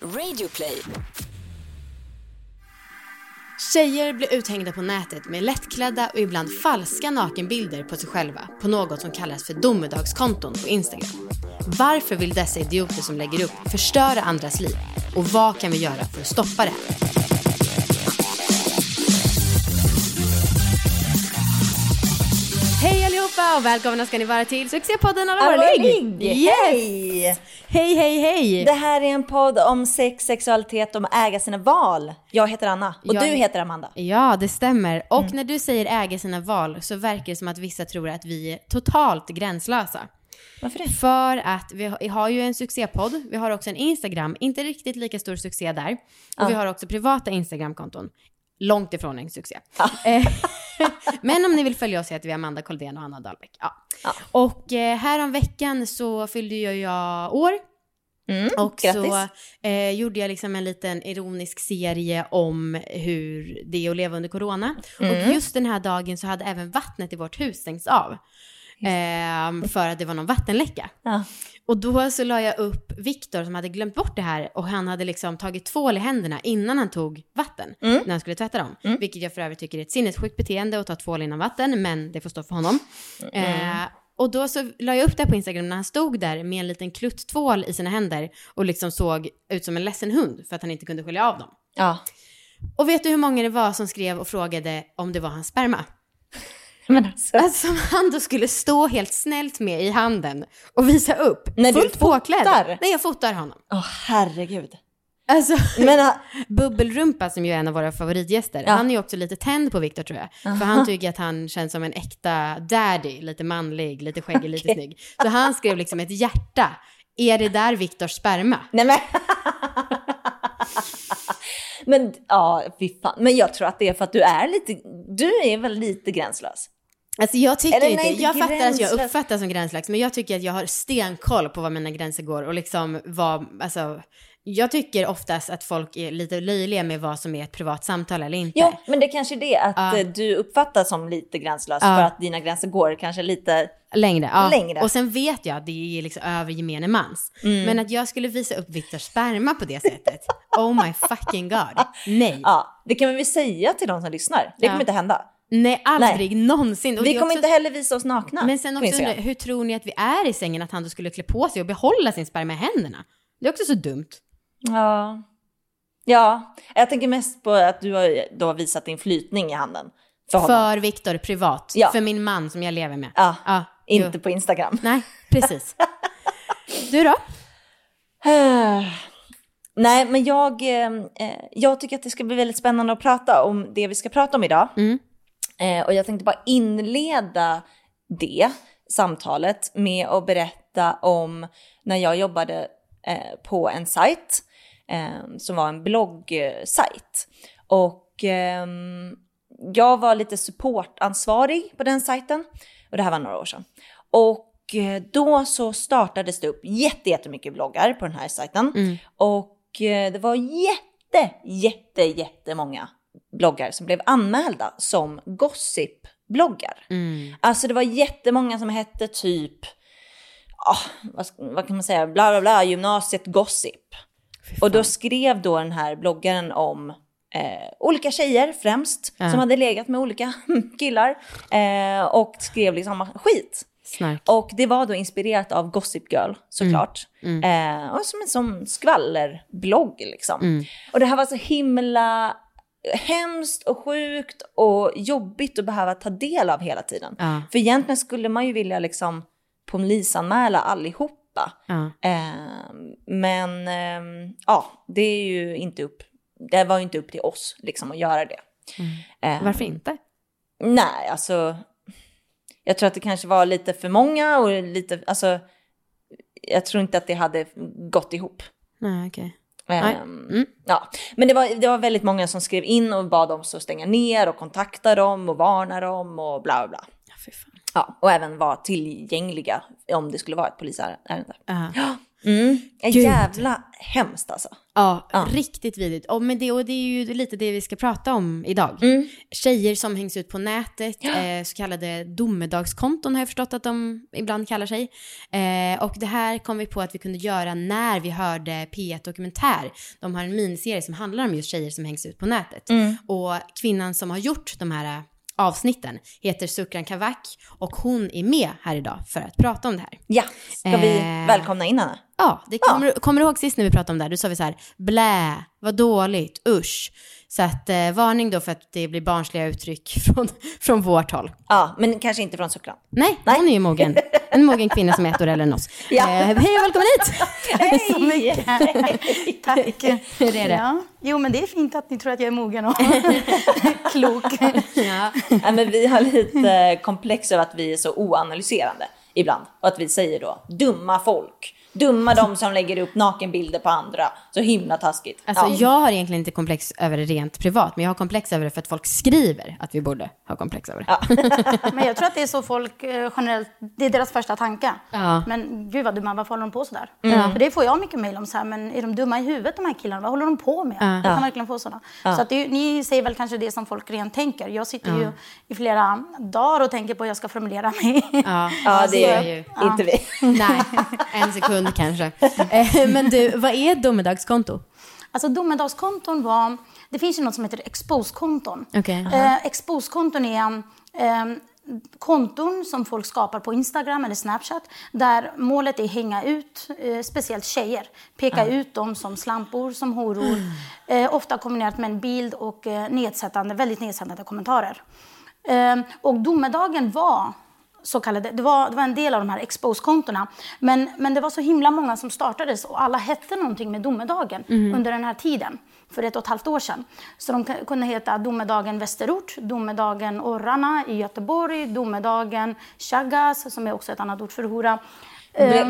Radioplay. Tjejer blir uthängda på nätet med lättklädda och ibland falska nakenbilder på sig själva på något som kallas för domedagskonton på Instagram. Varför vill dessa idioter som lägger upp förstöra andras liv? Och vad kan vi göra för att stoppa det här? Hej allihopa och välkomna ska ni vara till succépodden Alla våra ligg! Yes! Hej hej hej! Det här är en podd om sex, sexualitet om att äga sina val. Jag heter Anna och Jag- du heter Amanda. Ja, det stämmer. Och Mm. när du säger äga sina val så verkar det som att vissa tror att vi är totalt gränslösa. Varför det? För att vi har- vi har ju en succépodd, vi har också en Instagram, inte riktigt lika stor succé där. Och vi har också privata Instagramkonton. Långt ifrån en succé. Eh, Men om ni vill följa oss heter vi Amanda Koldén och Anna Dahlbäck. Ja. Ja. Och eh, här om veckan så fyllde ju jag år. Mm, Och grattis. så eh, gjorde jag liksom en liten ironisk serie om hur det är att leva under corona. Mm. Och just den här dagen så hade även vattnet i vårt hus stängts av. Ehm, för att det var någon vattenläcka. Ja. Och då så la jag upp Viktor som hade glömt bort det här och han hade liksom tagit tvål i händerna innan han tog vatten Mm. när han skulle tvätta dem. Vilket jag för övrigt tycker är ett sinnessjukt beteende att ta tvål innan vatten, men det får stå för honom. Eh, och då så la jag upp det på Instagram när han stod där med en liten klutt-tvål i sina händer och liksom såg ut som en ledsen hund för att han inte kunde skölja av dem. Ja. Och vet du hur många det var som skrev och frågade om det var hans sperma? Men alltså. Alltså han då skulle stå helt snällt med i handen och visa upp. När du fullt påklädd. fotar? Nej, jag fotar honom. Åh herregud. Alltså, Men äh, Bubbelrumpa som ju är en av våra favoritgäster, Ja. han är ju också lite tänd på Viktor tror jag. För han tycker att han känns som en äkta daddy, lite manlig, lite skäggig, lite Okej. snygg. Så han skrev liksom ett hjärta. Är det där Viktors sperma? nej men. men ja, fy fan. Men jag tror att det är för att du är lite, du är väl lite gränslös? Alltså jag tycker Eller inte, nej, jag fattar att jag uppfattas som gränslös, men jag tycker att jag har stenkoll på var mina gränser går och liksom vad, alltså, jag tycker oftast att folk är lite löjliga med vad som är ett privat samtal eller inte. Jo, men det kanske är det att Ja. eh, du uppfattas som lite gränslös Ja. för att dina gränser går kanske lite, Längre, ja. Längre. Och sen vet jag att det är liksom över gemene mans. Mm. Men att jag skulle visa upp Viktors sperma på det sättet, oh my fucking god. Nej. ja, det kan vi väl säga till de som lyssnar. Det Ja. kommer inte hända. Nej, aldrig någonsin. Och Vi kommer också- inte heller visa oss nakna Men sen också hur tror ni att vi är i sängen att han då skulle klä på sig och behålla sin sperma i händerna? Det är också så dumt. Ja. Ja, jag tänker mest på att du har då visat din flytning i handen. För honom. För Viktor privat. Ja. För min man som jag lever med. Ja, Ja, inte på Instagram. Nej, precis. Du då? Nej, men jag, eh, eh, jag tycker att det ska bli väldigt spännande att prata om det vi ska prata om idag. Mm. Eh, och jag tänkte bara inleda det samtalet med att berätta om när jag jobbade eh, på en sajt eh, som var en bloggsajt. Och ehm, jag var lite supportansvarig på den sajten och det här var några år sedan. Och då så startades det upp jätte, jättemycket bloggar på den här sajten. Mm. Och det var jätte, jätte, jättemånga bloggar som blev anmälda som gossip-bloggar. Mm. Alltså det var jättemånga som hette typ, ah, vad, vad kan man säga, bla bla bla, gymnasiet gossip. Och då skrev då den här bloggaren om eh, olika tjejer främst, Ja. som hade legat med olika killar. Eh, och skrev liksom skit. Snark. Och det var då inspirerat av Gossip Girl såklart. Eh, och som en sån skvallerblogg liksom. Mm. Och det här var så himla hemskt och sjukt och jobbigt att behöva ta del av hela tiden. Ja. För egentligen skulle man ju vilja liksom polisanmäla allihopa. Ja. Eh, men eh, ja, det är ju inte upp. Det var ju inte upp till oss liksom att göra det. Eh, Varför inte? Nej, alltså. Jag tror att det kanske var lite för många och lite, alltså. Jag tror inte att det hade gått ihop. Nej, okej. Nej. Ehm, Mm. Ja, men det var, det var väldigt många som skrev in och bad dem att stänga ner och kontakta dem och varna dem och bla bla. Ja. Ja, och även vara tillgängliga om det skulle vara ett polisärende. Ja. Mm. Gud. Jävla hemskt alltså. Ja, Ja. riktigt vidrigt. Och, men det, och det är ju lite det vi ska prata om idag. Mm. Tjejer som hängs ut på nätet, eh, så kallade domedagskonton har jag förstått att de ibland kallar sig. Eh, och det här kom vi på att vi kunde göra när vi hörde P1 Dokumentär. De har en miniserie som handlar om just tjejer som hängs ut på nätet. Mm. Och kvinnan som har gjort de här avsnitten heter Sukran Kavak och hon är med här idag för att prata om det här. Ja, ska vi Eh. välkomna in henne? Ja, det kommer, kommer du ihåg sist när vi pratade om det här? Då sa vi så här, blä, vad dåligt, usch. Så att eh, varning då för att det blir barnsliga uttryck från, från vårt håll. Ja, men kanske inte från Sukran. Nej, Nej. hon är ju mogen. En mogen kvinna som är ett år äldre än oss. Ja. Eh, hej och välkommen hit! Hej! så mycket. Tack. Hur är det? Ja. Jo, men det är fint att ni tror att jag är mogen och klok. Ja. Ja, men vi har lite komplex över att vi är så oanalyserande ibland. Och att vi säger då dumma folk. Dumma de som lägger upp nakenbilder på andra. Så himla taskigt. Alltså ja. jag har egentligen inte komplex över det rent privat, men jag har komplex över det för att folk skriver att vi borde ha komplex över det. Men jag tror att det är så folk eh, generellt, det är deras första tanke. Ja. Men gud vad dumma, varför håller de på sådär? Mm. För det får jag mycket mejl om så här, men är de dumma i huvudet de här killarna? Vad håller de på med? Jag kan verkligen få sådana. Så att det, ni säger väl kanske det som folk rent tänker. Jag sitter ju i flera dagar och tänker på hur jag ska formulera mig. Ja, Ja, det är ju. ju inte vi. Nej, en sekund kanske. Eh, Men du, vad är ett domedagskonto? Alltså domedagskonton var, det finns ju något som heter expose-konton. Okej. Eh, expose-konton är eh, konton som folk skapar på Instagram eller Snapchat där målet är att hänga ut eh, speciellt tjejer. Peka ut dem som slampor, som horor. Eh, ofta kombinerat med en bild och eh, nedsättande, väldigt nedsättande kommentarer. Eh, och domedagen var så kallade, det var, det var en del av de här expose-kontona. Men, men det var så himla många som startades och alla hette någonting med domedagen under den här tiden. För ett och ett halvt år sedan. Så de kunde heta Domedagen Västerort, Domedagen Orrarna i Göteborg, Domedagen Chagas, som är också ett annat ord för hora.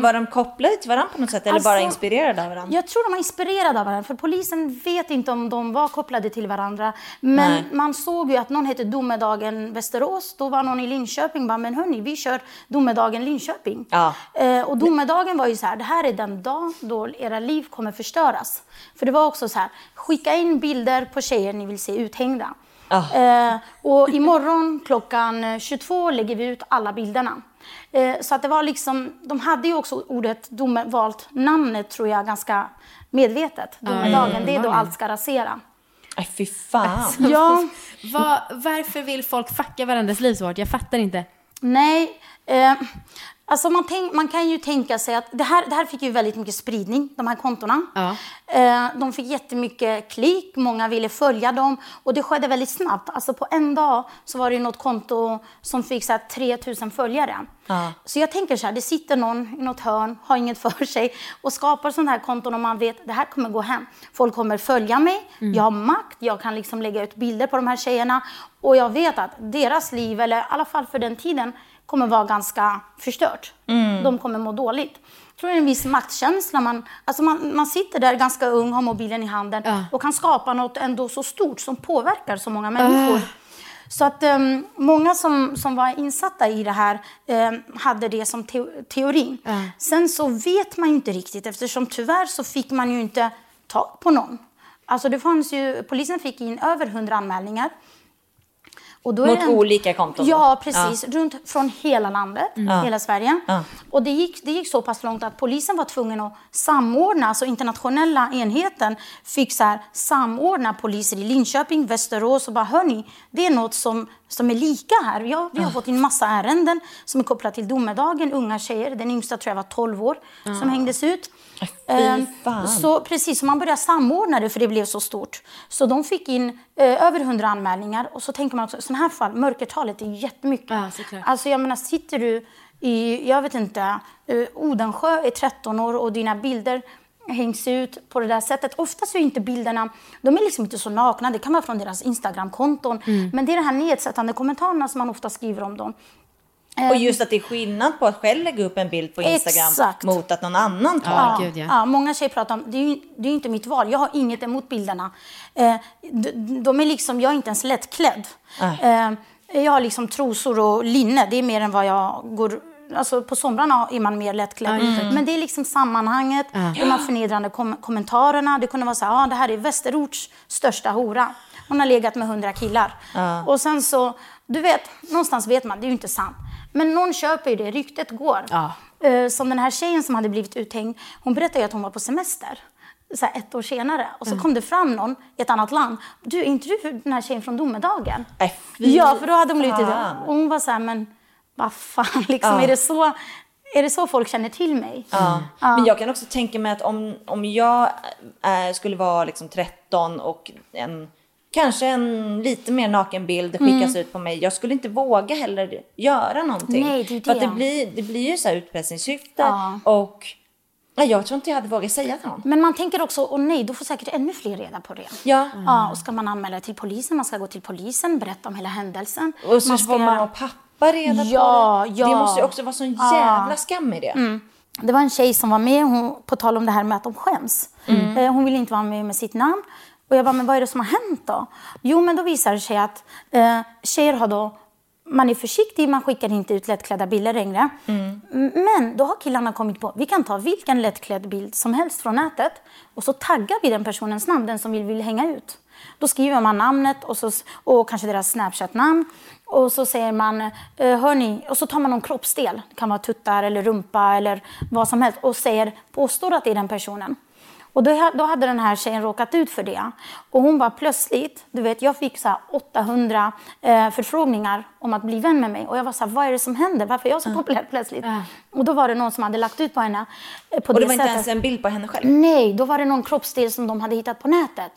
Var de kopplade till varandra på något sätt eller bara Alltså, inspirerade av varandra? Jag tror de var inspirerade av varandra, för polisen vet inte om de var kopplade till varandra. Men Nej. man såg ju att någon hette Domedagen Västerås, då var någon i Linköping bara, men hörni, vi kör Domedagen Linköping. Ja. Eh, och domedagen var ju så här, det här är den dag då era liv kommer förstöras. För det var också så här, skicka in bilder på tjejer ni vill se uthängda. Ja. Eh, och imorgon klockan 22 lägger vi ut alla bilderna. Eh, så att det var liksom, de hade ju också ordet dome, valt namnet tror jag ganska medvetet. Domedagen, det är då allt ska rasera. Ay, fy fan. Ja, Vad- varför vill folk fucka varandras liv så hårt? Jag fattar inte. nej. Eh, alltså man, tänk, man kan ju tänka sig att det här, det här fick ju väldigt mycket spridning, de här kontona. Ja. Eh, de fick jättemycket klick, många ville följa dem och det skedde väldigt snabbt. Alltså på en dag så var det ju något konto som fick så här 3000 följare. Ja. Så jag tänker så här, det sitter någon i något hörn, har inget för sig och skapar sådana här konton och man vet det här kommer gå hem. Folk kommer följa mig, jag har makt, jag kan liksom lägga ut bilder på de här tjejerna och jag vet att deras liv, eller i alla fall för den tiden, kommer vara ganska förstört. De kommer må dåligt. Jag tror det är en viss maktkänsla. Man, alltså man, man sitter där ganska ung, har mobilen i handen Ja. och kan skapa något ändå så stort som påverkar så många människor. Så att um, många som, som var insatta i det här um, hade det som teo- teorin. Ja. Sen så vet man ju inte riktigt eftersom tyvärr så fick man ju inte tag på någon. Alltså det fanns ju, polisen fick in över 100 anmälningar. Och då Mot en- olika konton? Ja, precis. Runt från hela landet, Ja. hela Sverige. Ja. Och det gick, det gick så pass långt att polisen var tvungen att samordna, alltså internationella enheten fick så här, samordna poliser i Linköping, Västerås och bara hörni, det är något som, som är lika här. Vi har, vi har fått in massa ärenden som är kopplade till domedagen, unga tjejer, den yngsta tror jag var 12 år, som hängdes ut. Ehm, fan. Så precis, man började samordna det för det blev så stort. Så de fick in eh, över 100 anmälningar och så tänker man också, i sådana här fall, mörkertalet är jättemycket. Ja, såklart. Alltså jag menar, sitter du i, jag vet inte, uh, Odensjö är 13 år och dina bilder hängs ut på det där sättet. Oftast är inte bilderna, de är liksom inte så nakna, det kan vara från deras Instagramkonton. Mm. Men det är de här nedsättande kommentarerna som man ofta skriver om dem. Och just att det är skillnad på att själv lägga upp en bild på Instagram Exakt. mot att någon annan tar Ja, gud, ja. Ja, många tjejer pratar om, det är ju det är ju inte mitt val, jag har inget emot bilderna. Eh, de, de är liksom, jag är inte ens lättklädd. Eh, jag har liksom trosor och linne, det är mer än vad jag går alltså på somrarna är man mer lättklädd. Men det är liksom sammanhanget, de här förnedrande kom kommentarerna. Det kunde vara så här, ah, det här är Västerorts största hora. Hon har legat med hundra killar. Och sen så, du vet, någonstans vet man, det är ju inte sant. Men någon köper ju det, ryktet går. Ja. Eh, Som den här tjejen som hade blivit uthängd, hon berättade ju att hon var på semester. Så här ett år senare. Och så kom det fram någon i ett annat land. Du, är inte du den här tjejen från domedagen? Äh, Ja, för då hade hon blivit fan. Och hon var så här, men vad fan, liksom, Ja. är, det så, är det så folk känner till mig? Ja. Men jag kan också tänka mig att om, om jag äh, skulle vara liksom 13 och en, kanske en lite mer naken bild skickas ut på mig. Jag skulle inte våga heller göra någonting. Nej, det är För det. det blir, det blir ju så här utpressningssyfte Ja. och ja, jag tror inte jag hade vågat säga till någon. Men man tänker också, åh nej, då får säkert ännu fler reda på det. Ja. Ja, och ska man anmäla till polisen, man ska gå till polisen, berätta om hela händelsen. Och så man får mamma och pappa reda Ja, på det. ja. Det måste ju också vara sån jävla skam i det. Det var en tjej som var med, hon, på tal om det här med att de skäms. Eh, Hon ville inte vara med med sitt namn. Och jag bara, men vad är det som har hänt då? Jo, men då visar det sig att eh, tjejer har då, man är försiktig, man skickar inte ut lättklädda bilder längre. M- Men då har killarna kommit på, vi kan ta vilken lättklädd bild som helst från nätet och så taggar vi den personens namn, den som vill, vill hänga ut. Då skriver man namnet och, så, och kanske deras Snapchat-namn. Och så säger man, eh, hörni, och så tar man någon kroppsdel, det kan vara tuttar eller rumpa eller vad som helst, och säger, påstår att det är den personen. Och då, då hade den här tjejen råkat ut för det. Och hon var plötsligt, du vet, jag fick så här 800 eh, förfrågningar om att bli vän med mig. Och jag var så här, vad är det som händer? Varför är jag så populär plötsligt? Och då var det någon som hade lagt ut på henne eh, på Och det det var inte sättet. ens en bild på henne själv. Nej, då var det någon kroppsdel som de hade hittat på nätet.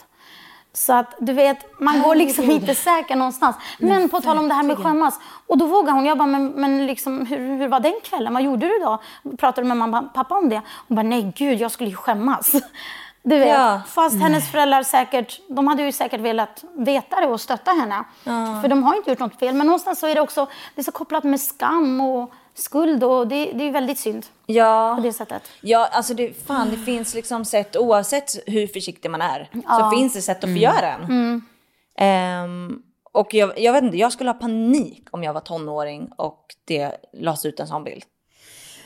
Så att du vet, man går liksom inte säker någonstans. Men på tal om det här med skämmas. Och då vågar hon. Jag bara, men, men liksom, hur, hur var den kvällen? Vad gjorde du då? Pratade du med mamma och pappa om det? Hon bara, nej gud, jag skulle ju skämmas. Du vet, Ja. fast hennes föräldrar säkert, de hade ju säkert velat veta det och stötta henne. För de har inte gjort något fel. Men någonstans så är det också, det är så kopplat med skam och skuld och det, det är väldigt synd Ja. på det sättet. Ja, alltså det, fan, det finns liksom sätt, oavsett hur försiktig man är, så Ja. finns det sätt att förgöra en. Ehm, och jag, jag vet inte, jag skulle ha panik om jag var tonåring och det lades ut en sån bild.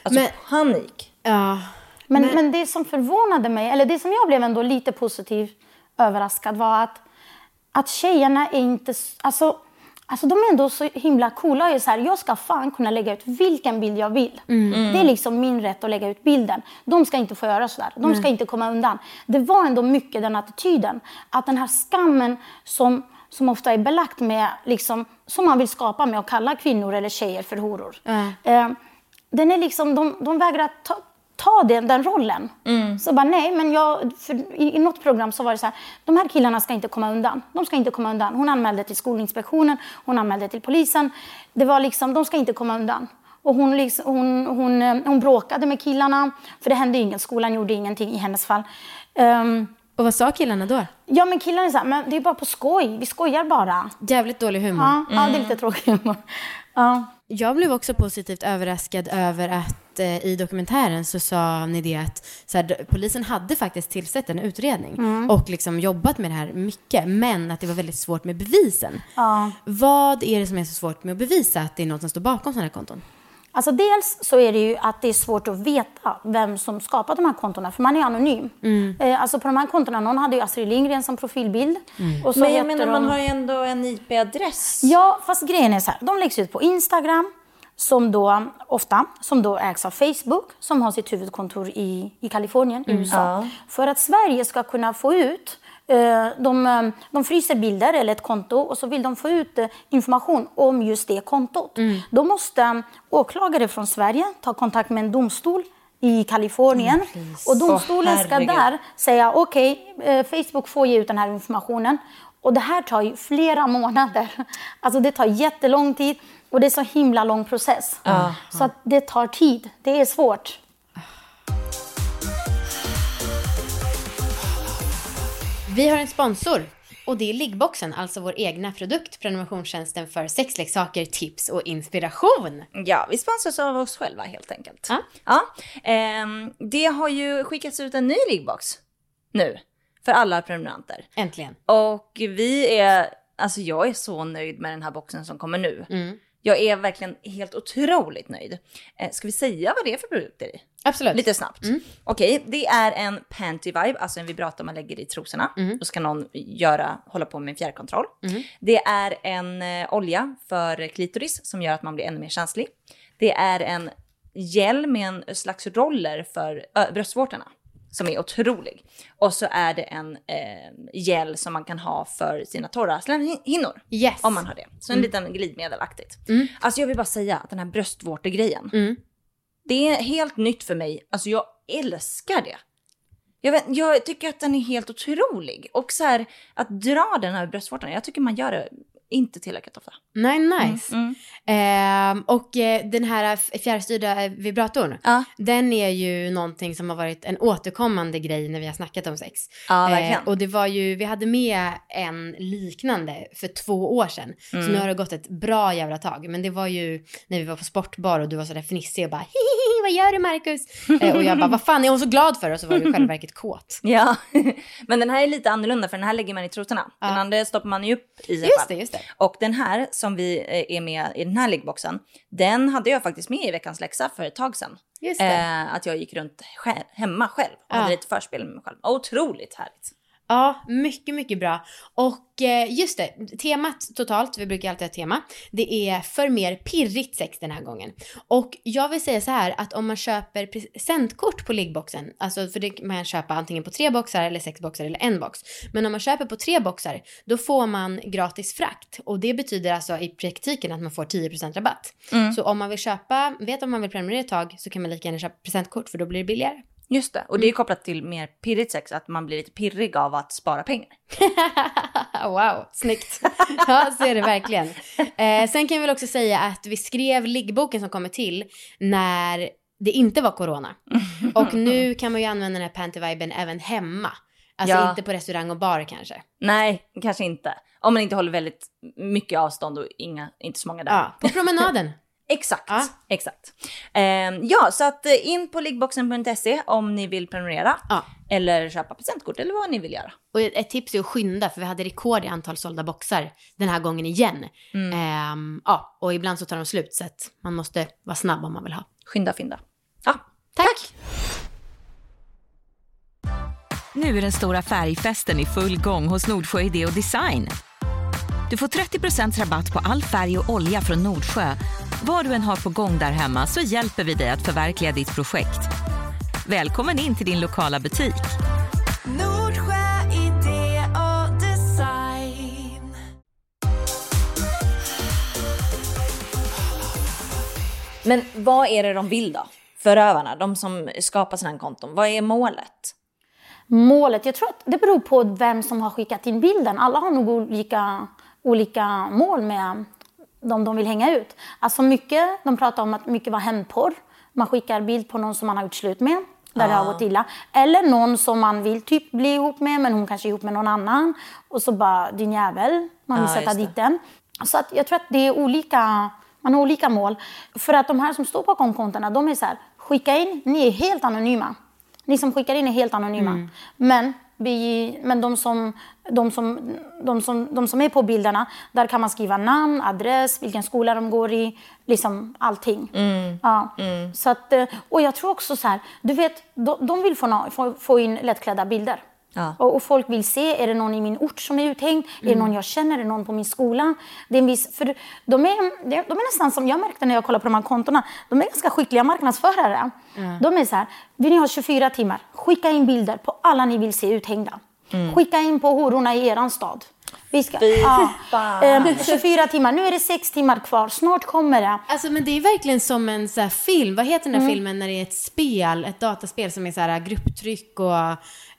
Alltså Men- panik. Ja. Men, men det som förvånade mig, eller det som jag blev ändå lite positivt överraskad var att, att tjejerna är inte... Alltså, alltså de är ändå så himla coola. Jag, är så här, jag ska fan kunna lägga ut vilken bild jag vill. Det är liksom min rätt att lägga ut bilden. De ska inte få göra sådär. De ska inte komma undan. Det var ändå mycket den attityden. Att den här skammen som, som ofta är belagt med, liksom, som man vill skapa med att kalla kvinnor eller tjejer för horor. Eh, den är liksom, de, de vägrar ta, ta den, den rollen. Så bara nej, men jag, i, i något program så var det så här, de här killarna ska inte komma undan. De ska inte komma undan. Hon anmälde till Skolinspektionen, hon anmälde till polisen. Det var liksom, de ska inte komma undan. Och hon, liksom, hon, hon, eh, hon bråkade med killarna, för det hände inget. Skolan gjorde ingenting i hennes fall. Ehm, Och vad sa killarna då? ja, men killarna här, men det är bara på skoj. Vi skojar bara. Jävligt dålig humor. Ja, ja det är lite tråkig humor. Ja. Jag blev också positivt överraskad över att eh, i dokumentären så sa ni det att så här, polisen hade faktiskt tillsett en utredning och liksom jobbat med det här mycket, men att det var väldigt svårt med bevisen. Ja. Vad är det som är så svårt med att bevisa att det är någon som står bakom sådana här konton? Alltså dels så är det ju att det är svårt att veta vem som skapat de här kontona, för man är anonym. Eh, alltså på de här kontona, någon hade ju Astrid Lindgren som profilbild. Och så Men jag menar, de... man har ju ändå en IP-adress. Ja, fast grejen är så här, de läggs ut på Instagram, som då ofta, som då ägs av Facebook, som har sitt huvudkontor i, i Kalifornien, i USA. För att Sverige ska kunna få ut eh, de, eh, de fryser bilder eller ett konto och så vill de få ut eh, information om just det kontot. Då måste åklagare från Sverige ta kontakt med en domstol i Kalifornien. och domstolen Åh, ska där säga okej, eh, Facebook får ge ut den här informationen. Och det här tar ju flera månader. Alltså det tar jättelång tid och det är så himla lång process. Så att det tar tid. Det är svårt. Vi har en sponsor och det är Liggboxen, alltså vår egna produkt, prenumerationstjänsten för sexleksaker, tips och inspiration. Ja, vi sponsras av oss själva helt enkelt. Ja. Ja, ehm, det har ju skickats ut en ny liggbox nu för alla prenumeranter. Äntligen. Och vi är, alltså jag är så nöjd med den här boxen som kommer nu. Jag är verkligen helt otroligt nöjd. Eh, ska vi säga vad det är för produkter i? Absolut. Lite snabbt. Okej, det är en panty vibe, alltså en vibrator man lägger i trosorna. Då ska någon göra, hålla på med en fjärrkontroll. Det är en eh, olja för klitoris som gör att man blir ännu mer känslig. Det är en gel med en slags roller för ö, bröstvårtorna som är otrolig. Och så är det en eh, gel som man kan ha för sina torra slemhinnor. Yes. Om man har det. Så en liten glidmedelaktigt. Alltså jag vill bara säga att den här bröstvårtegrejen. Mm. Det är helt nytt för mig. Alltså jag älskar det. Jag, vet, jag tycker att den är helt otrolig. Och så här, att dra den här bröstvårtan, jag tycker man gör det inte tillräckligt ofta. Nej, nice. Mm. Och eh, den här fjärrstyrda eh, vibratorn, Ja. den är ju någonting som har varit en återkommande grej när vi har snackat om sex. Ja, verkligen. och det var ju, vi hade med en liknande för två år sedan. Så Mm. nu har det gått ett bra jävla tag. Men det var ju när vi var på sportbar och du var sådär fnissig och bara hihihi, vad gör du Marcus? eh, och jag bara, vad fan är hon så glad för? Och så var du i själva verket kåt. Ja, men den här är lite annorlunda för den här lägger man i trosorna. Den andra stoppar man ju upp i Just det, just det. Och den här som vi eh, är med i den här liggboxen, den hade jag faktiskt med i veckans läxa för ett tag sedan. Eh, att jag gick runt hemma själv och Ja. hade lite förspel med mig själv. Otroligt härligt. Ja, mycket, mycket bra. Och eh, just det, temat totalt, vi brukar alltid ha ett tema, det är för mer pirrigt sex den här gången. Och jag vill säga så här att om man köper presentkort på liggboxen, alltså för det kan man köpa antingen på tre boxar eller sex boxar eller en box. Men om man köper på tre boxar, då får man gratis frakt. Och det betyder alltså i praktiken att man får 10% rabatt. Så om man vill köpa, vet om man vill prenumerera ett tag så kan man lika gärna köpa presentkort för då blir det billigare. Just det, och det är kopplat till mer pirrigt sex, att man blir lite pirrig av att spara pengar. wow, snyggt. Ja, så är det verkligen. Eh, sen kan vi väl också säga att vi skrev liggboken som kommer till när det inte var corona. Och nu kan man ju använda den här panty-viben även hemma. Alltså Ja. inte på restaurang och bar kanske. Nej, kanske inte. Om man inte håller väldigt mycket avstånd och inga, inte så många där. Ja, på promenaden. Exakt, Ja. exakt. Ehm, ja, så att eh, in på liggboxen.se om ni vill prenumerera. Ja. Eller köpa presentkort eller vad ni vill göra. Och ett tips är att skynda för vi hade rekord i antal sålda boxar den här gången igen. Ehm, ja, och ibland så tar de slut så att man måste vara snabb om man vill ha. Skynda fynda. Ja, Tack! Nu är den stora färgfesten i full gång hos Nordsjö Idé och Design. Du får 30 rabatt på all färg och olja från Nordsjö. Vad du än har på gång där hemma så hjälper vi dig att förverkliga ditt projekt. Välkommen in till din lokala butik. Nordsjö idé och design. Men vad är det de vill då? Förövarna, de som skapar här konton. Vad är målet? Målet, jag tror att det beror på vem som har skickat in bilden. Alla har nog olika, olika mål med de de vill hänga ut. Alltså mycket, de pratar om att mycket var hämndporr. Man skickar bild på någon som man har gjort slut med, där det har gått illa. Eller någon som man vill typ bli ihop med, men hon kanske är ihop med någon annan. Och så bara, din jävel, man vill Ja, sätta dit den. Så att jag tror att det är olika, man har olika mål. För att de här som står bakom kontona, de är så här, skicka in, ni är helt anonyma. Ni som skickar in är helt anonyma. Men, vi, men de, som, de, som, de, som, de som är på bilderna, där kan man skriva namn, adress, vilken skola de går i, liksom allting. Ja. Så att, eh, och jag tror också så här, du vet, de, de vill få, få in lättklädda bilder. Ja. Och, och folk vill se, är det någon i min ort som är uthängd? Är det någon jag känner? Är det någon på min skola? Det är en viss, för de, är, de är nästan som jag märkte när jag kollade på de här kontona. De är ganska skickliga marknadsförare. De är så här, vill ni ha 24 timmar? Skicka in bilder på alla ni vill se uthängda. Skicka in på hororna i eran stad. Vi ska, ja. Ehm, 24 timmar, nu är det 6 timmar kvar, snart kommer det. Alltså men det är verkligen som en så film. Vad heter den där filmen när det är ett spel, ett dataspel som är så här grupptryck och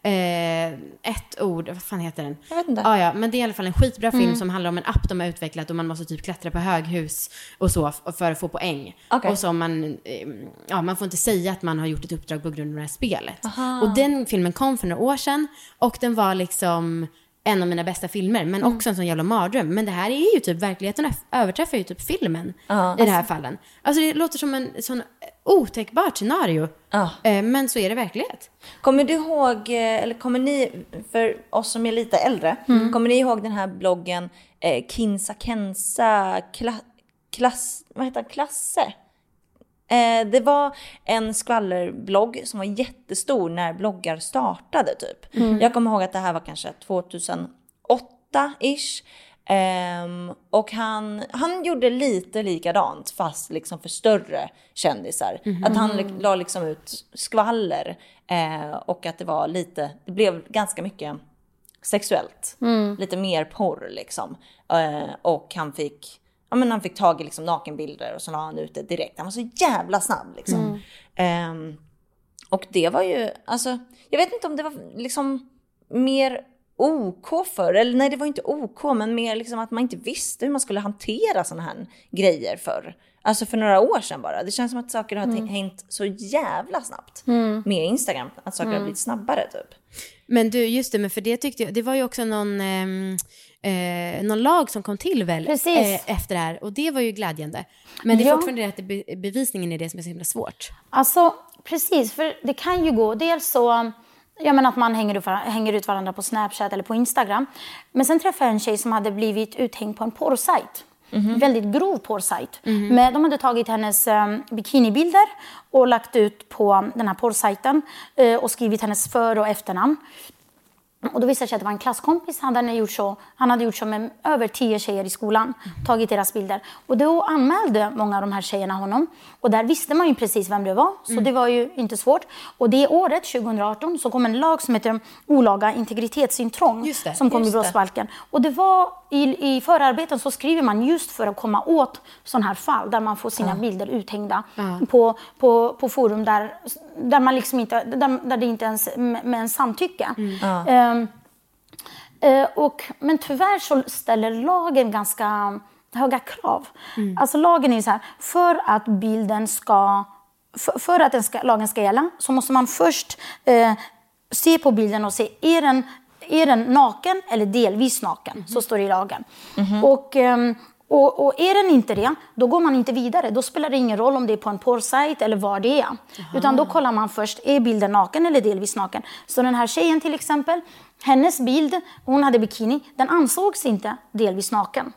eh, ett ord, vad fan heter den? Jag vet inte. Ah, ja, men det är i alla fall en skitbra film som handlar om en app de har utvecklat och man måste typ klättra på höghus och så för att få poäng. Okej. Och så man, eh, ja man får inte säga att man har gjort ett uppdrag på grund av det här spelet. Och den filmen kom för några år sedan och den var liksom en av mina bästa filmer, men också en sån jävla mardröm. Men det här är ju typ, verkligheten överträffar ju typ filmen Ja. i det här fallen. Alltså det låter som en sån otäckbart scenario. Ja. Eh, Men så är det verklighet. Kommer du ihåg, eh, eller kommer ni, för oss som är lite äldre, kommer ni ihåg den här bloggen eh, Kinsa Kensa Kla- klass, vad heter han, Klasse. Eh, det var en skvallerblogg som var jättestor när bloggar startade typ. Jag kommer ihåg att det här var kanske 2008-ish. Ehm, och han, han gjorde lite likadant fast liksom för större kändisar. Att han la liksom ut skvaller eh, och att det var lite, det blev ganska mycket sexuellt. Lite mer porr liksom. Eh, och han fick, ja, men han fick tag i liksom nakenbilder och så la han ut det direkt. Han var så jävla snabb liksom. Ehm, och det var ju, alltså, jag vet inte om det var liksom mer OK för, eller nej det var inte OK, men mer liksom att man inte visste hur man skulle hantera sådana här grejer för. Alltså för några år sedan bara. Det känns som att saker har mm. hänt så jävla snabbt med Instagram. Att saker har blivit snabbare typ. Men du, just det, men för det tyckte jag, det var ju också någon, ehm, eh, någon lag som kom till väl eh, efter det här och det var ju glädjande. Men det är Ja. fortfarande det att be, bevisningen är det som är så himla svårt. Alltså, precis. För det kan ju gå. Dels så, jag menar att man hänger ut, varandra, hänger ut varandra på Snapchat eller på Instagram. Men sen träffade jag en tjej som hade blivit uthängd på en porrsajt. Väldigt grov porrsajt. Men de hade tagit hennes um, bikinibilder och lagt ut på den här porrsajten eh, och skrivit hennes för och efternamn. Och då visade det sig att det var en klasskompis. Han hade gjort så, han hade gjort så med över tio tjejer i skolan. Tagit deras bilder. Och då anmälde många av de här tjejerna honom. Och där visste man ju precis vem det var. Så Mm. det var ju inte svårt. Och det året, 2018, så kom en lag som heter olaga integritetsintrång. Det, som kom i brottsbalken. Och det var i, i förarbeten så skriver man just för att komma åt sådana här fall där man får sina bilder uthängda på, på, på forum där, där man liksom inte, där, där det inte ens med, med en samtycke. Ehm, Eh, och, men tyvärr så ställer lagen ganska höga krav. Alltså lagen är så här, för att bilden ska, för, för att den ska, lagen ska gälla så måste man först eh, se på bilden och se, är den, är den naken eller delvis naken? Så står det i lagen. Och, ehm, och, och är den inte det, då går man inte vidare. Då spelar det ingen roll om det är på en porrsajt eller var det är. Utan då kollar man först, är bilden naken eller delvis naken? Så den här tjejen till exempel, hennes bild, hon hade bikini, den ansågs inte delvis naken.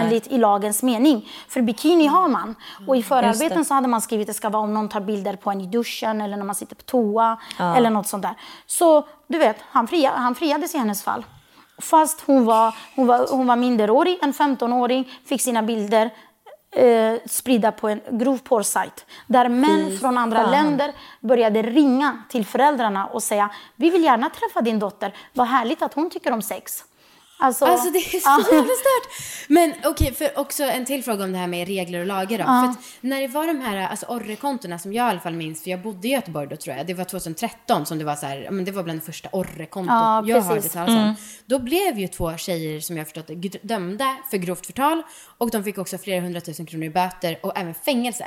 Enligt i lagens mening. För bikini har man. Och i förarbeten så hade man skrivit att det ska vara om någon tar bilder på en i duschen eller när man sitter på toa. Eller något sånt där. Så du vet, han, fria, han friades i hennes fall. Fast hon var, hon var, hon var minderårig, en 15-åring, fick sina bilder eh, spridda på en grov porrsajt. Där män från andra länder började ringa till föräldrarna och säga vi vill gärna träffa din dotter, vad härligt att hon tycker om sex. Alltså, Alltså det är så ja. jävla stört. Men okej, för också en till fråga om det här med regler och lagar då. För att när det var de här alltså orrekontona som jag i alla fall minns, för jag bodde i Göteborg då tror jag, det var 2013 som det var så här, ja, men det var bland det första orrekontot Ja, jag hörde talas om. Då blev ju två tjejer som jag förstått det dömda för grovt förtal och de fick också flera hundratusen kronor i böter och även fängelse.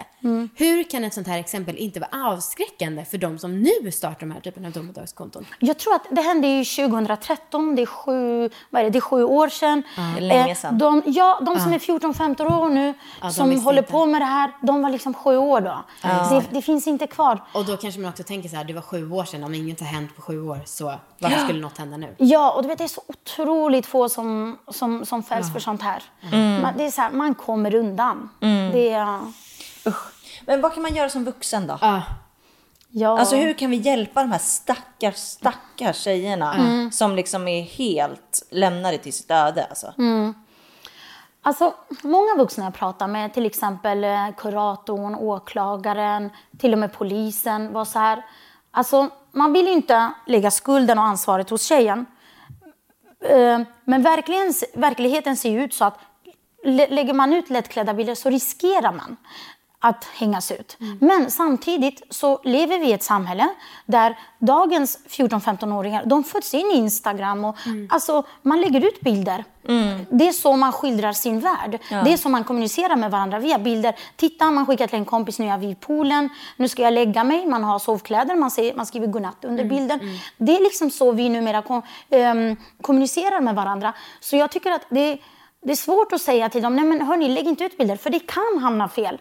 Hur kan ett sånt här exempel inte vara avskräckande för de som nu startar de här typen av domedagskonton? Jag tror att det hände ju 2013, det är sju, vad är det, det är sju år sedan. Är länge Eh, sedan. De, ja, de som är 14-15 år nu, de som håller inte. på med det här, de var liksom sju år då. Det, det finns inte kvar. Och då kanske man också tänker så här, det var sju år sedan, om inget har hänt på sju år, så varför skulle något hända nu? Ja, och du vet det är så otroligt få som, som, som fälls för sånt här. Man, det är så här, man kommer undan. Det är, Men vad kan man göra som vuxen då? Ja, ja. Alltså hur kan vi hjälpa de här stackars, stackars tjejerna som liksom är helt lämnade till sitt öde? Alltså. Alltså, många vuxna jag pratar med, till exempel eh, kuratorn, åklagaren, till och med polisen, var så här. Alltså, man vill inte lägga skulden och ansvaret hos tjejen. Eh, Men verkligheten ser ju ut så att lä- lägger man ut lättklädda bilder så riskerar man att hängas ut. Men samtidigt så lever vi i ett samhälle där dagens 14-15-åringar, de föds in i Instagram och alltså, man lägger ut bilder. Det är så man skildrar sin värld. Det är så man kommunicerar med varandra via bilder. Titta, man skickar till en kompis, nu är jag vid poolen, nu ska jag lägga mig, man har sovkläder, man, säger, man skriver godnatt under bilden. Det är liksom så vi numera kom, ehm, kommunicerar med varandra. Så jag tycker att det det är svårt att säga till dem, nej men hörni, lägg inte ut bilder, för det kan hamna fel.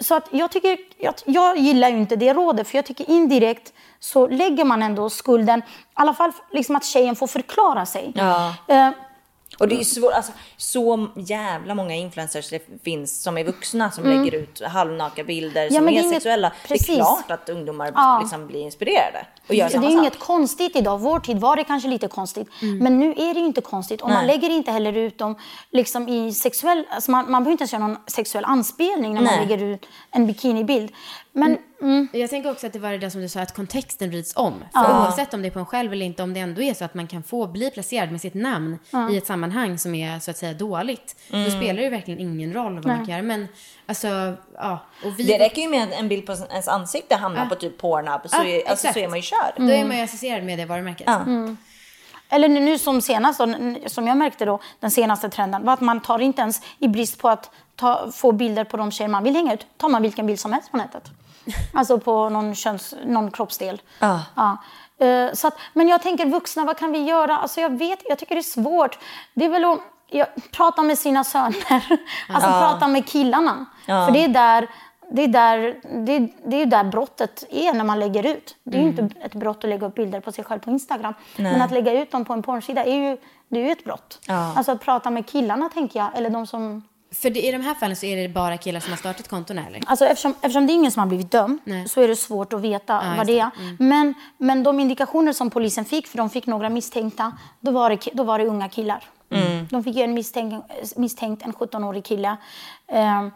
Så att jag, tycker, jag, jag gillar inte det rådet, för jag tycker indirekt så lägger man ändå skulden, i alla fall liksom att tjejen får förklara sig. Ja. Eh, Och det är svårt, alltså så jävla många influencers det finns som är vuxna som lägger ut halvnaka bilder Mm. Ja, som är är inget- sexuella. Det är precis. klart att ungdomar Ja. liksom blir inspirerade och gör Det samma är inget konstigt idag. Vår tid var det kanske lite konstigt. Men nu är det ju inte konstigt. Och man Nej. lägger inte heller ut dem liksom i sexuell... Alltså man, man behöver inte ens göra någon sexuell anspelning när man Nej. lägger ut en bikinibild. Men mm, Jag tänker också att det var det där som du sa, att kontexten vrids om. För oavsett om det är på en själv eller inte, om det ändå är så att man kan få bli placerad med sitt namn i ett sammanhang som är så att säga dåligt, Mm. då spelar det verkligen ingen roll vad man kan göra. Men alltså, ja. Och vi, Det räcker ju med att en bild på ens ansikte hamnar på typ Pornhub så, Ja, är, alltså, så är man ju körd. Då är man ju associerad med det varumärket. Ja. Eller nu, nu som senast, då, som jag märkte då, den senaste trenden, var att man tar inte ens i brist på att ta, få bilder på de tjejer man vill hänga ut, tar man vilken bild som helst på nätet. Alltså på någon, köns, någon kroppsdel. Ja. Ja. Eh, Så att, men jag tänker vuxna, vad kan vi göra? Alltså jag vet, jag tycker det är svårt. Det är väl att ja, prata med sina söner, alltså prata med killarna. För det är där det är, där, det, det är där brottet är när man lägger ut. Det är ju inte ett brott att lägga upp bilder på sig själv på Instagram. Men att lägga ut dem på en porrsida är ju, det är ju ett brott. Ja. Alltså att prata med killarna tänker jag, eller de som... För det, i de här fallen så är det bara killar som har startat konton eller? Alltså eftersom, eftersom det är ingen som har blivit dömd Nej. så är det svårt att veta vad det är. Men, men de indikationer som polisen fick, för de fick några misstänkta, då var det, då var det unga killar. De fick ju en misstänkt, misstänkt en 17-årig kille. Ehm,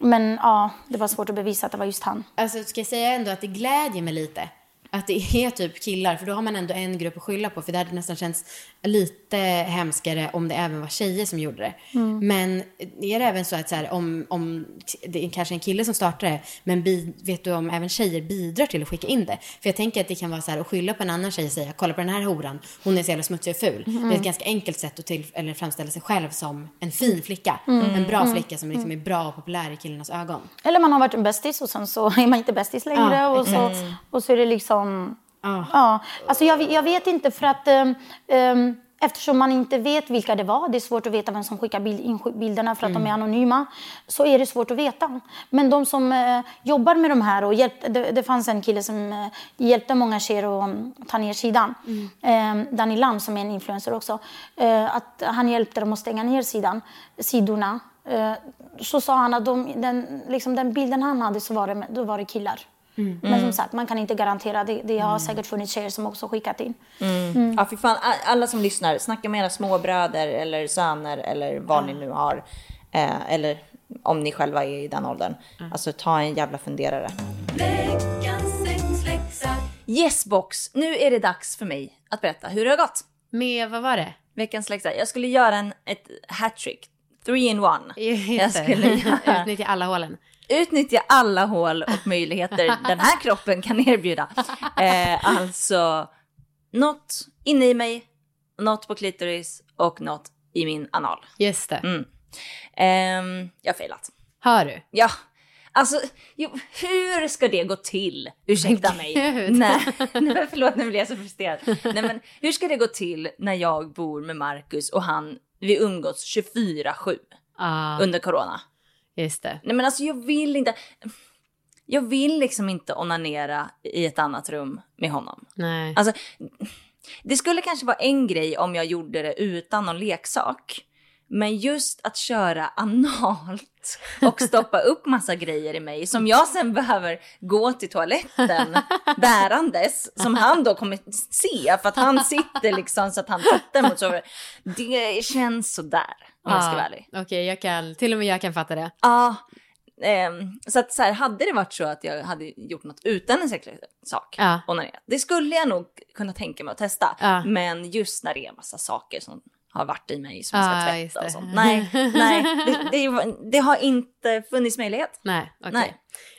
men ja, det var svårt att bevisa att det var just han. Alltså ska jag säga ändå att det glädjer mig lite. Att det är typ killar, för då har man ändå en grupp att skylla på. För det hade nästan känts lite hemskare om det även var tjejer som gjorde det. Men är det även så att så här, om, om det är kanske en kille som startar det, men bi, vet du om även tjejer bidrar till att skicka in det? För jag tänker att det kan vara så här att skylla på en annan tjej och säga, kolla på den här horan, hon är så jävla smutsig och ful. Det är ett ganska enkelt sätt att till, eller framställa sig själv som en fin flicka. En bra flicka som liksom är bra och populär i killarnas ögon. Eller man har varit en bästis och sen så är man inte bästis längre. Ja, och, så, och så är det liksom... Ja. Ja. Alltså jag, jag vet inte för att... ehm, ehm, Eftersom man inte vet vilka det var, det är svårt att veta vem som skickar bild, in bilderna för att de är anonyma, så är det svårt att veta. Men de som eh, jobbar med de här och hjälpte, det, det fanns en kille som eh, hjälpte många tjejer att mm, ta ner sidan, eh, Danny Lam som är en influencer också, eh, att han hjälpte dem att stänga ner sidan, sidorna. Eh, så sa han att de, den, liksom den bilden han hade så var det, då var det killar. Men som sagt, man kan inte garantera. Det, det har säkert funnits tjejer som också skickat in. Ja, för fan, alla som lyssnar, snacka med era småbröder eller söner eller vad ni nu har. Eh, eller om ni själva är i den åldern. Alltså ta en jävla funderare. Yes box, nu är det dags för mig att berätta hur det har gått. Med, vad var det? Veckans läxa. Jag skulle göra en, ett hattrick. Three in one. Jag skulle göra, Utnyttja alla hålen. Utnyttja alla hål och möjligheter den här kroppen kan erbjuda. Eh, alltså, något inne i mig, något på klitoris och något i min anal. Just det. Mm. Ehm, jag har failat. Har du? Ja, alltså jo, hur ska det gå till? Ursäkta mig. Nej, nej, förlåt nu blir jag så frustrerad. Nej, men hur ska det gå till när jag bor med Marcus och han, vi umgås 24-7 Ja, under corona? Just det. Nej men alltså jag vill inte, jag vill liksom inte onanera i ett annat rum med honom. Nej. Alltså, det skulle kanske vara en grej om jag gjorde det utan någon leksak. Men just att köra analt och stoppa upp massa grejer i mig som jag sen behöver gå till toaletten bärandes, som han då kommer se för att han sitter liksom så att han tittar mot sovrummet. Det känns sådär om jag ska vara ärlig. Okej, jag kan, till och med jag kan fatta det. Ja, ehm, så att så här, hade det varit så att jag hade gjort något utan en sexuell sak, Ja. onanerat, det skulle jag nog kunna tänka mig att testa. Ja. Men just när det är massa saker som har varit i mig som Ja, ska just tvätta och sånt. Nej, nej, det, det, det har inte funnits möjlighet. Nej, okej. Nej.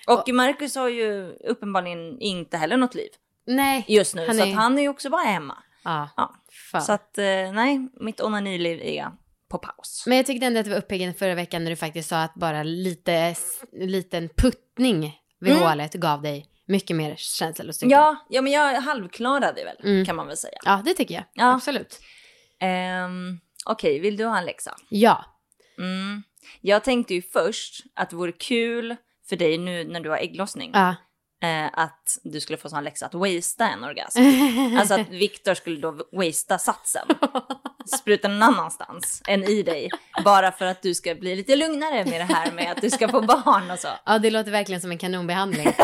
Och Marcus har ju uppenbarligen inte heller något liv Nej. just nu, Han så är- att han är ju också bara hemma. Ja. Ja. Så att eh, nej, mitt onaniliv är på paus. Men jag tyckte ändå att det var uppeggande förra veckan när du faktiskt sa att bara lite, liten puttning vid hålet gav dig mycket mer känsla och styrka. Mm. Ja, ja, men jag halvklarade väl, Mm. kan man väl säga. Ja, det tycker jag. Ja. Absolut. Ehm, Okej, vill du ha en läxa? Ja. Mm. Jag tänkte ju först att det vore kul för dig nu när du har ägglossning. Ja. eh, att du skulle få sån läxa att wastea en orgasm. alltså att Viktor skulle då wastea satsen. spruta någon annanstans än i dig. Bara för att du ska bli lite lugnare med det här med att du ska få barn och så. Ja, det låter verkligen som en kanonbehandling.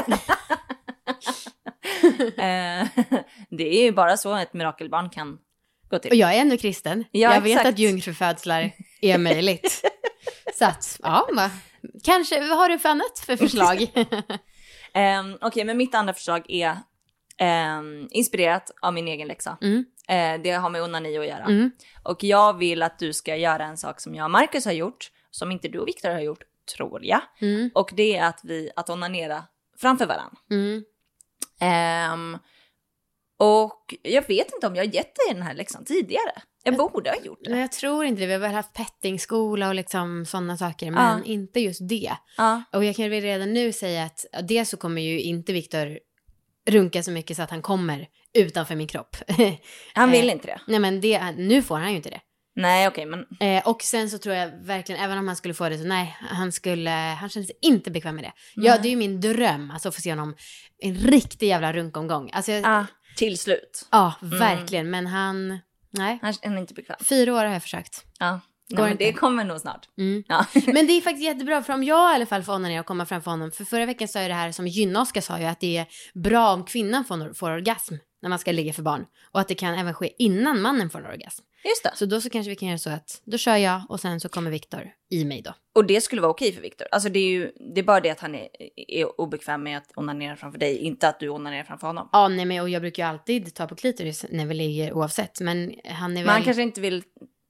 Eh, det är ju bara så ett mirakelbarn kan gå till. Och jag är ändå kristen. Ja, jag vet exakt. att jungfrufödslar är möjligt. Så att, ja, va. kanske, vad har du för annat för förslag? Um, Okej, men mitt andra förslag är ehm, inspirerat av min egen läxa. Mm. Eh, det har med onani att göra. Mm. Och jag vill att du ska göra en sak som jag och Marcus har gjort, som inte du och Viktor har gjort, tror jag. Mm. Och det är att vi, att onanera framför varandra. Mm. Och jag vet inte om jag har gett dig den här läxan tidigare. Jag borde ha gjort det. jag tror inte det. Vi har väl haft pettingskola och liksom sådana saker, men Ja. inte just det. Ja. Och jag kan väl redan nu säga att dels så kommer ju inte Viktor runka så mycket så att han kommer utanför min kropp. Han vill Eh, inte det. Nej men det, nu får han ju inte det. Nej, okej, men Eh, och sen så tror jag verkligen, även om han skulle få det så nej, han skulle, han kände sig inte bekväm med det. Ja, det är ju min dröm, alltså att få se honom en riktig jävla runkomgång. Alltså, jag, ah, till slut. ja, verkligen, men han, nej. Han är inte bekväm. Fyra år har jag försökt. Ja. Nej, men det kommer nog snart. Mm. Ja. Men det är faktiskt jättebra, för om jag i alla fall får onanera och komma framför honom, för förra veckan sa jag det här som Gynne-Oskar sa ju, att det är bra om kvinnan får, får orgasm när man ska ligga för barn. Och att det kan även ske innan mannen får en orgasm. Just det. Så då så kanske vi kan göra så att, då kör jag och sen så kommer Viktor i mig då. Och det skulle vara okej för Viktor. Alltså det är ju, det är bara det att han är, är obekväm med att onanera framför dig, inte att du onanerar framför honom. Ja, nej men och jag brukar ju alltid ta på klitoris när vi ligger oavsett, men han är väl... Men han kanske inte vill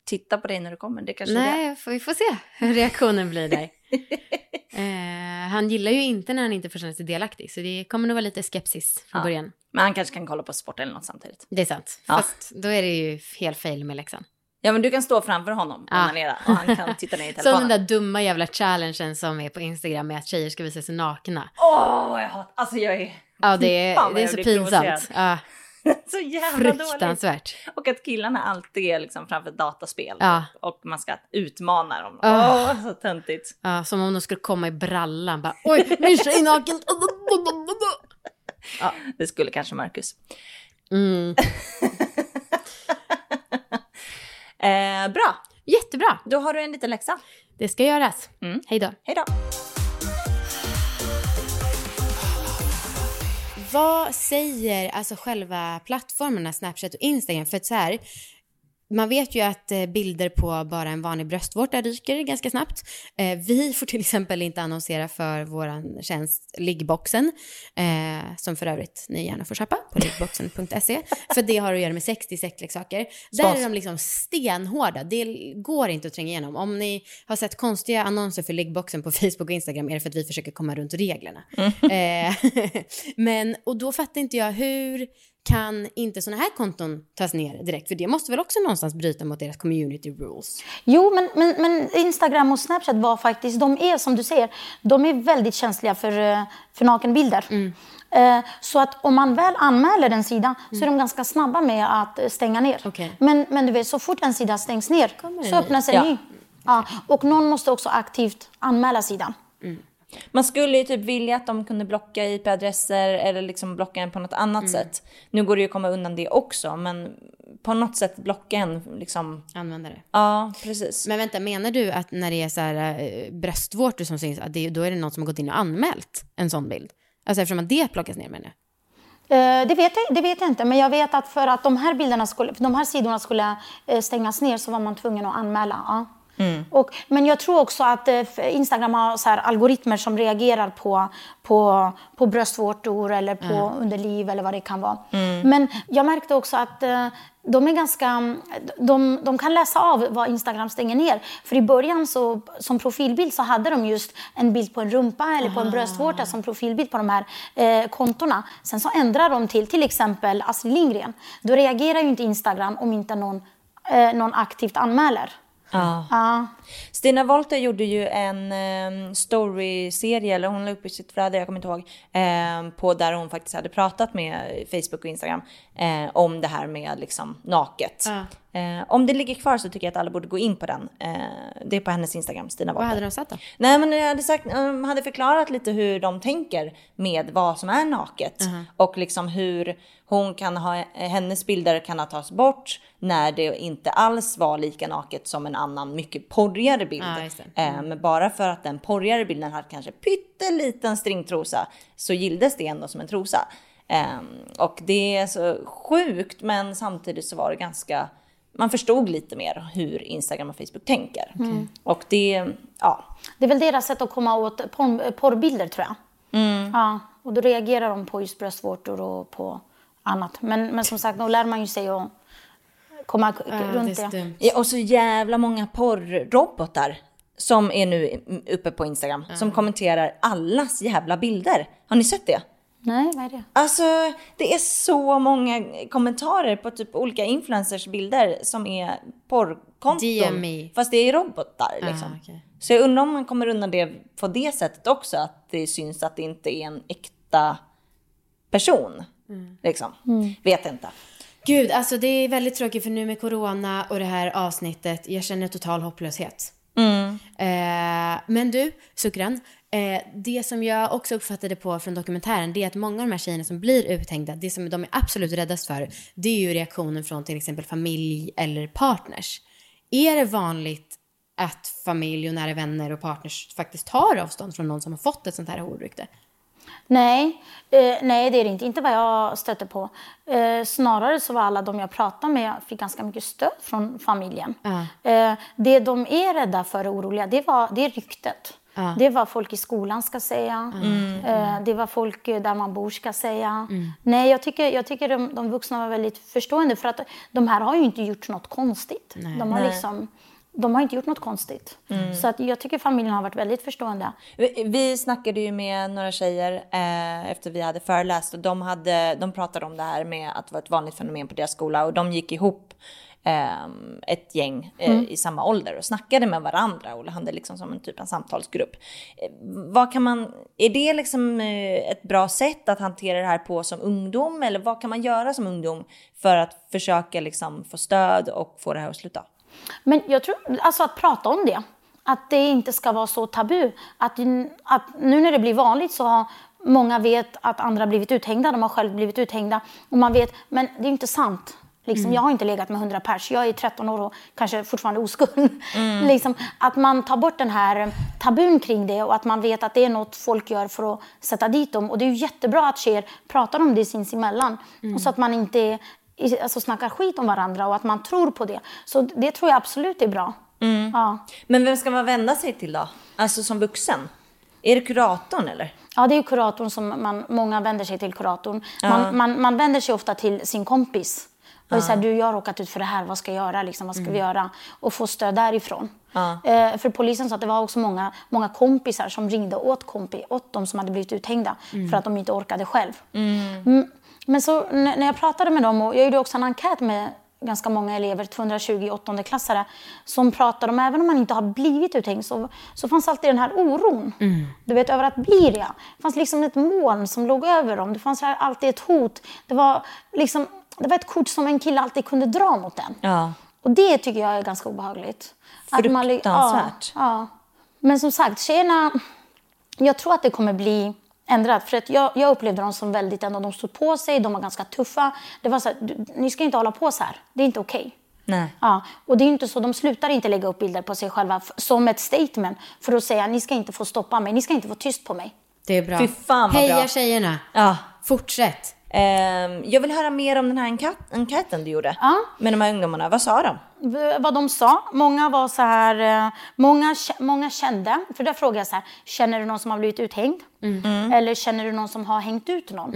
titta på dig när du kommer, det kanske är det. Nej, vi får se hur reaktionen blir där. eh, han gillar ju inte när han inte får känna sig delaktig, så det kommer nog vara lite skepsis från Ja. början. Men han kanske kan kolla på sport eller något samtidigt. Det är sant. Ja. Fast då är det ju helt fail med läxan. Ja men du kan stå framför honom och Ja. onanera och han kan titta ner i Som telefonen. den där dumma jävla challengen som är på Instagram med att tjejer ska visa sig nakna. Åh, vad jag hatar, alltså jag är Ja, det är, det är så pinsamt. Ja, så jävla dåligt. fruktansvärt. Och att killarna alltid är liksom framför dataspel Ja. och man ska utmana dem. Ah. Åh, så töntigt. Ja, som om de skulle komma i brallan. Bara, Oj, min tjej naken. Det skulle kanske Marcus. Mm. Eh, bra, Jättebra. då har du en liten läxa. Det ska göras. Mm. Hej då. Hej då. Vad säger alltså själva plattformarna Snapchat och Instagram? För att så här, man vet ju att eh, bilder på bara en vanlig bröstvårta ryker ganska snabbt. Eh, vi får till exempel inte annonsera för vår tjänst Liggboxen, eh, som för övrigt ni gärna får köpa på liggboxen.se, för det har att göra med 60 sexleksaker. Där är de liksom stenhårda, det går inte att tränga igenom. Om ni har sett konstiga annonser för Liggboxen på Facebook och Instagram är det för att vi försöker komma runt reglerna. Eh, men, och då fattar inte jag hur kan inte sådana här konton tas ner direkt? För det måste väl också någonstans bryta mot deras community rules? Jo, men, men, men Instagram och Snapchat var faktiskt, de är som du säger, de är väldigt känsliga för, eh, för nakenbilder. Mm. Eh, Så att om man väl anmäler en sida så är de ganska snabba med att eh, stänga ner. Mm. Okej. Men, men du vet, så fort en sida stängs ner så öppnas en Ja. ny. Ja, och någon måste också aktivt anmäla sidan. Man skulle ju typ vilja att de kunde blocka IP-adresser eller liksom blocka en på något annat Mm. sätt. Nu går det ju att komma undan det också, men på något sätt blocka en liksom. Användare. Ja, precis. Men vänta, menar du att när det är så här eh, bröstvårtor som syns, att det, då är det någon som har gått in och anmält en sån bild? Alltså eftersom att det plockas ner menar jag. Eh, Det vet, jag, det vet jag inte, men jag vet att för att de här, bilderna skulle, för de här sidorna skulle eh, stängas ner så var man tvungen att anmäla. Ja. Och, men jag tror också att eh, Instagram har så här algoritmer som reagerar på, på, på bröstvårtor eller på underliv eller vad det kan vara. Men jag märkte också att eh, de är ganska, de, de kan läsa av vad Instagram stänger ner. För i början så, som profilbild så hade de just en bild på en rumpa eller på en bröstvårta som profilbild på de här eh, kontona. Sen så ändrar de till till exempel Astrid Lindgren. Då reagerar ju inte Instagram om inte någon, eh, någon aktivt anmäler. Ja. Ja. Stina Wolter gjorde ju en um, story-serie, eller hon la upp i sitt flöde, jag kommer inte ihåg, ehm, på där hon faktiskt hade pratat med Facebook och Instagram eh, om det här med liksom naket. Eh, om det ligger kvar så tycker jag att alla borde gå in på den. Eh, det är på hennes Instagram, Stina Vad Wollter. hade de sagt då? Nej men jag hade, sagt, um, hade förklarat lite hur de tänker med vad som är naket. Och liksom hur hon kan ha, hennes bilder kan ha tagits bort när det inte alls var lika naket som en annan mycket porrigare bild. Det. Eh, Men bara för att den porrigare bilden hade kanske pytteliten stringtrosa så gilldes det ändå som en trosa. Ehm, och det är så sjukt men samtidigt så var det ganska, man förstod lite mer hur Instagram och Facebook tänker. Och det, ja, Det är väl deras sätt att komma åt porr, porrbilder tror jag. Mm. Ja, och då reagerar de på just bröstvårtor och på annat. Men, men som sagt, då lär man ju sig att komma Ja, runt det. Ja, och så jävla många porrrobotar som är nu uppe på Instagram som kommenterar allas jävla bilder. Har ni sett det? Nej, vad är det? Alltså det är så många kommentarer på typ olika influencers bilder som är porrkonton. DME. Fast det är robotar liksom. Ah, okej. Så jag undrar om man kommer undan det på det sättet också. Att det syns att det inte är en äkta person. Mm. Liksom. Vet inte. Gud, alltså det är väldigt tråkigt för nu med corona och det här avsnittet, jag känner total hopplöshet. Eh, men du, Sukran, eh, det som jag också uppfattade på från dokumentären, det är att många av de här tjejerna som blir uthängda, det som de är absolut räddast för, det är ju reaktionen från till exempel familj eller partners. Är det vanligt att familj och nära vänner och partners faktiskt tar avstånd från någon som har fått ett sånt här horrykte? Nej, eh, nej det är det inte. Inte vad jag stötte på. Eh, snarare så var alla de jag pratade med, jag fick ganska mycket stöd från familjen. Eh, det de är rädda för och oroliga, det, var, det är ryktet. Det är vad folk i skolan ska säga. Eh, det är vad folk där man bor ska säga. Nej, jag tycker, jag tycker de, de vuxna var väldigt förstående för att de här har ju inte gjort något konstigt. De har liksom... De har inte gjort något konstigt. Så att jag tycker familjen har varit väldigt förstående. Vi, vi snackade ju med några tjejer eh, efter vi hade föreläst och de, hade, de pratade om det här med att det var ett vanligt fenomen på deras skola och de gick ihop eh, ett gäng eh, i samma ålder och snackade med varandra och hade liksom som en typ en samtalsgrupp. Eh, vad kan man, är det liksom eh, ett bra sätt att hantera det här på som ungdom eller vad kan man göra som ungdom för att försöka liksom få stöd och få det här att sluta? Men jag tror, alltså att prata om det. Att det inte ska vara så tabu. Att, att nu när det blir vanligt så har många vet att andra har blivit uthängda, de har själv blivit uthängda. Och man vet, men det är inte sant. Liksom, Jag har inte legat med 100 pers, jag är 13 år och kanske fortfarande oskuld. liksom, att man tar bort den här tabun kring det och att man vet att det är något folk gör för att sätta dit dem. Och det är ju jättebra att tjejer pratar om det sinsemellan. Och så att man inte är alltså snackar skit om varandra och att man tror på det. Så det tror jag absolut är bra. Ja. Men vem ska man vända sig till då? Alltså som vuxen? Är det kuratorn eller? ja, det är kuratorn som man, många vänder sig till kuratorn. Man, man, man vänder sig ofta till sin kompis. Och är så här, du, jag har råkat ut för det här, vad ska jag göra? Liksom, vad ska vi göra? Och få stöd därifrån. Eh, för polisen sa att det var också många, många kompisar som ringde åt, kompi, åt de som hade blivit uthängda för att de inte orkade själv. Mm. Men så när jag pratade med dem, och jag gjorde också en enkät med ganska många elever, 220 åttondeklassare, som pratade om, även om man inte har blivit uthängd, så, så fanns alltid den här oron. Du vet, över att bli det. Det fanns liksom ett moln som låg över dem. Det fanns alltid ett hot. Det var, liksom, det var ett kort som en kille alltid kunde dra mot en. Ja. Och det tycker jag är ganska obehagligt. Att man Fruktansvärt. Ja, ja. Men som sagt, tjejerna, jag tror att det kommer bli ändrat. För att jag, jag upplevde dem som väldigt ändå, de stod på sig, de var ganska tuffa. Det var så här, du, ni ska inte hålla på så här, det är inte okej. Nej. Ja, och det är inte så, de slutar inte lägga upp bilder på sig själva som ett statement för att säga ni ska inte få stoppa mig, ni ska inte få tyst på mig. Det är bra. Fy fan vad Heja bra. tjejerna! Ja. Fortsätt! Ehm, jag vill höra mer om den här enkä- enkäten du gjorde Ja. med de här ungdomarna. Vad sa de? V- vad de sa. Många var så här, eh, många, många kände, för där frågade jag så här, känner du någon som har blivit uthängd? Eller känner du någon som har hängt ut någon?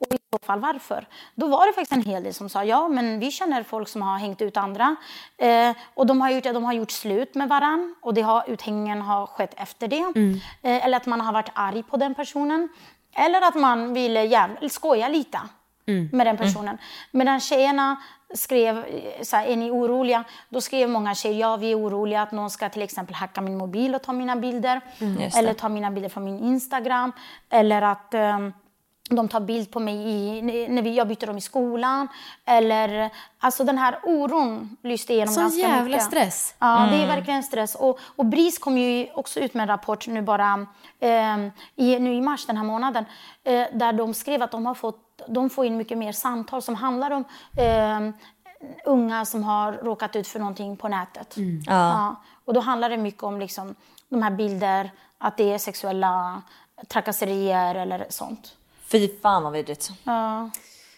Och i så fall varför? Då var det faktiskt en hel del som sa, ja men vi känner folk som har hängt ut andra. Eh, och de har, gjort, de har gjort slut med varann och det har, uthängningen har skett efter det. Eh, eller att man har varit arg på den personen. Eller att man ville jävla, skoja lite med den personen. Medan tjejerna skrev så här, är ni oroliga? Då skrev många tjejer, ja vi är oroliga att någon ska till exempel hacka min mobil och ta mina bilder. Det. eller ta mina bilder från min Instagram. Eller att, ehm, de tar bild på mig i, när vi, jag byter dem i skolan. Eller, alltså den här oron lyste igenom Sån ganska jävla mycket. stress. Ja, det är verkligen stress. Och, och BRIS kom ju också ut med en rapport nu bara eh, i, nu i mars den här månaden. Eh, där de skrev att de har fått, de får in mycket mer samtal som handlar om eh, unga som har råkat ut för någonting på nätet. Ja. Och då handlar det mycket om liksom, de här bilder, att det är sexuella trakasserier eller sånt. Fy fan vad vidrigt. Ja.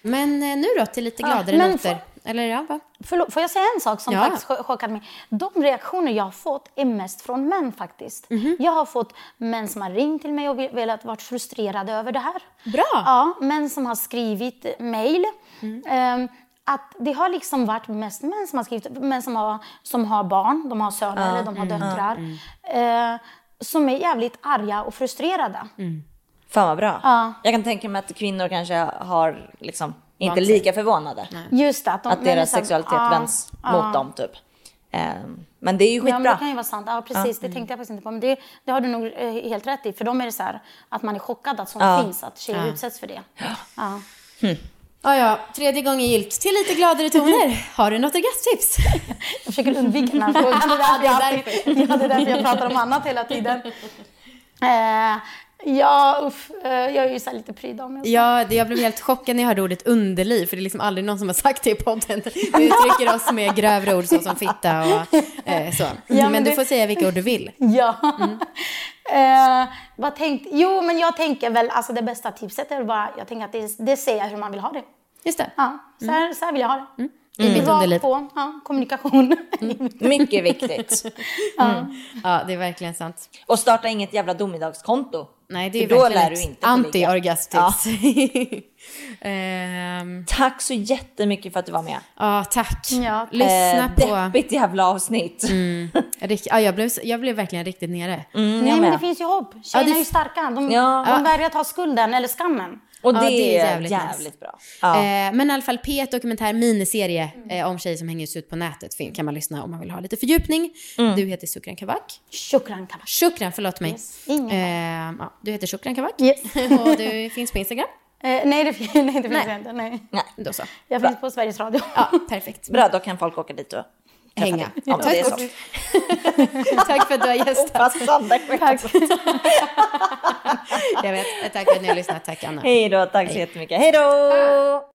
Men eh, nu då till lite gladare men noter. Eller ja, va? Förlåt, får jag säga en sak som Ja. faktiskt cho- chockade mig? De reaktioner jag har fått är mest från män faktiskt. Mhm. Jag har fått män som har ringt till mig och velat varit frustrerade över det här. Bra. Ja, män som har skrivit mejl. Mm. Att det har liksom varit mest män som har skrivit, män som har, som har barn, de har söner eller de har Mm. döttrar. Eh, som är jävligt arga och frustrerade. Mm. Fan vad bra. Ja. Jag kan tänka mig att kvinnor kanske har liksom inte lika förvånade. Just det, att, de, Att deras här- sexualitet ja, vänds ja. mot dem typ. Ehm, men det är ju Ja, men skitbra. det kan ju vara sant. Ja, precis. Det tänkte jag faktiskt inte på. Men det, det har du nog eh, helt rätt i. För dem är det så här att man är chockad att sånt Ja. finns, att tjejer utsätts för det. Ja. Ja, ja, tredje gången gillt. Till lite gladare toner. Har du något orgasmtips? Jag försöker undvika den här frågan. Det är därför jag, det är alltid- ja, det är därför jag pratar om annat hela tiden. Eh, ja, uff, eh, jag är ju så lite pryd så. Ja, det- jag blev helt chockad när jag hörde ordet underliv, för det är liksom aldrig någon som har sagt det i podden. Vi uttrycker oss med grövre ord så som fitta och eh, så. men, men du det- får säga vilka ord du vill. Ja. eh, vad tänkt, jo, men jag tänker väl, alltså det bästa tipset är bara, jag tänker att det, det säger hur man vill ha det. Just det. Ja, så, här, så här vill jag ha det. I mitt Rakt underliv. på, ja, kommunikation. Mycket viktigt. Ja, det är verkligen sant. Och starta inget jävla domedagskonto. Nej, det är För då lär du inte ligga. anti-orgasmtips. Ehm, Tack så jättemycket för att du var med. Ja, tack. Ja, tack. Lyssna på... Deppigt jävla avsnitt. Rikt- Ja, jag, blev, jag blev verkligen riktigt nere. Mm, Nej, men det finns ju hopp. Tjejerna det- är ju starka. De, Ja. de vägrar ta skulden eller skammen. Och det, Ja, det är jävligt jävligt, nice. bra. Ja. Eh, men i alla fall P1 Dokumentär miniserie eh, om tjejer som hänger ut på nätet fin- kan man lyssna om man vill ha lite fördjupning. Du heter Sukran Kavak. Shukran Kavak. Shukran, förlåt mig. Yes, ingen Eh, ja, du heter Shukran Kavak. Yes. Och du finns på Instagram. Eh, nej, det, nej, det finns Nej. inte. Nej. Nej. Då så. Jag finns på Sveriges Radio. Ja, perfekt. Bra, då kan folk åka dit och Hänga. Ja, men det är så. Tack för att du har gästat. Tack. Jag vet. Tack för att ni har lyssnat. Tack Anna. Hej då, tack så jättemycket. Hej då!